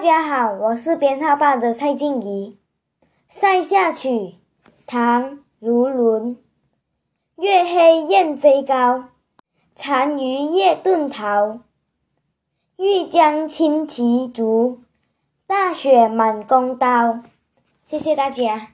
大家好我是编号八的蔡静怡。塞下曲唐卢纶月黑雁飞高单于夜遁逃。欲将轻骑逐大雪满弓刀。谢谢大家。